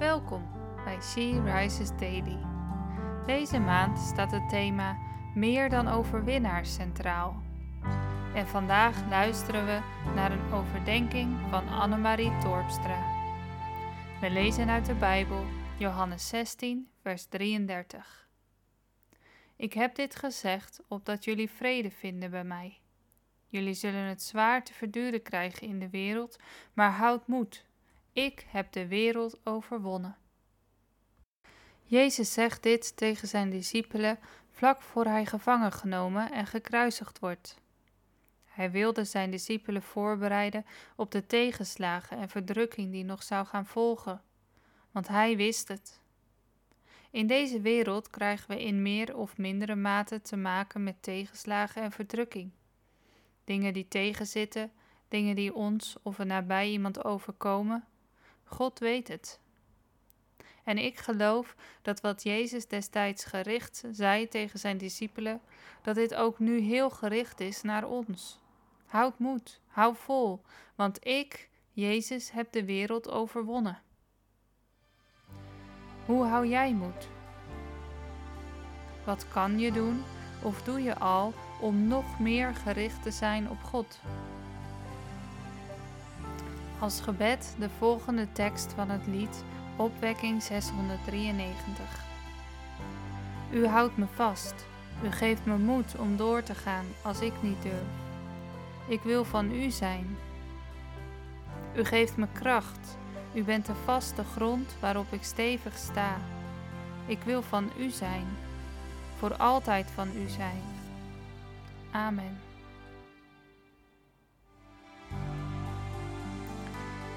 Welkom bij She Rises Daily. Deze maand staat het thema Meer dan overwinnaars centraal. En vandaag luisteren we naar een overdenking van Annemarie Torpstra. We lezen uit de Bijbel Johannes 16, vers 33. Ik heb dit gezegd opdat jullie vrede vinden bij mij. Jullie zullen het zwaar te verduren krijgen in de wereld, maar houd moed. Ik heb de wereld overwonnen. Jezus zegt dit tegen zijn discipelen vlak voor hij gevangen genomen en gekruisigd wordt. Hij wilde zijn discipelen voorbereiden op de tegenslagen en verdrukking die nog zou gaan volgen, want hij wist het. In deze wereld krijgen we in meer of mindere mate te maken met tegenslagen en verdrukking. Dingen die tegenzitten, dingen die ons of er nabij iemand overkomen. God weet het. En ik geloof dat wat Jezus destijds gericht zei tegen zijn discipelen, dat dit ook nu heel gericht is naar ons. Houd moed, hou vol, want ik, Jezus, heb de wereld overwonnen. Hoe hou jij moed? Wat kan je doen of doe je al om nog meer gericht te zijn op God? Als gebed de volgende tekst van het lied Opwekking 693. U houdt me vast, u geeft me moed om door te gaan als ik niet durf. Ik wil van u zijn. U geeft me kracht, u bent de vaste grond waarop ik stevig sta. Ik wil van u zijn, voor altijd van u zijn. Amen.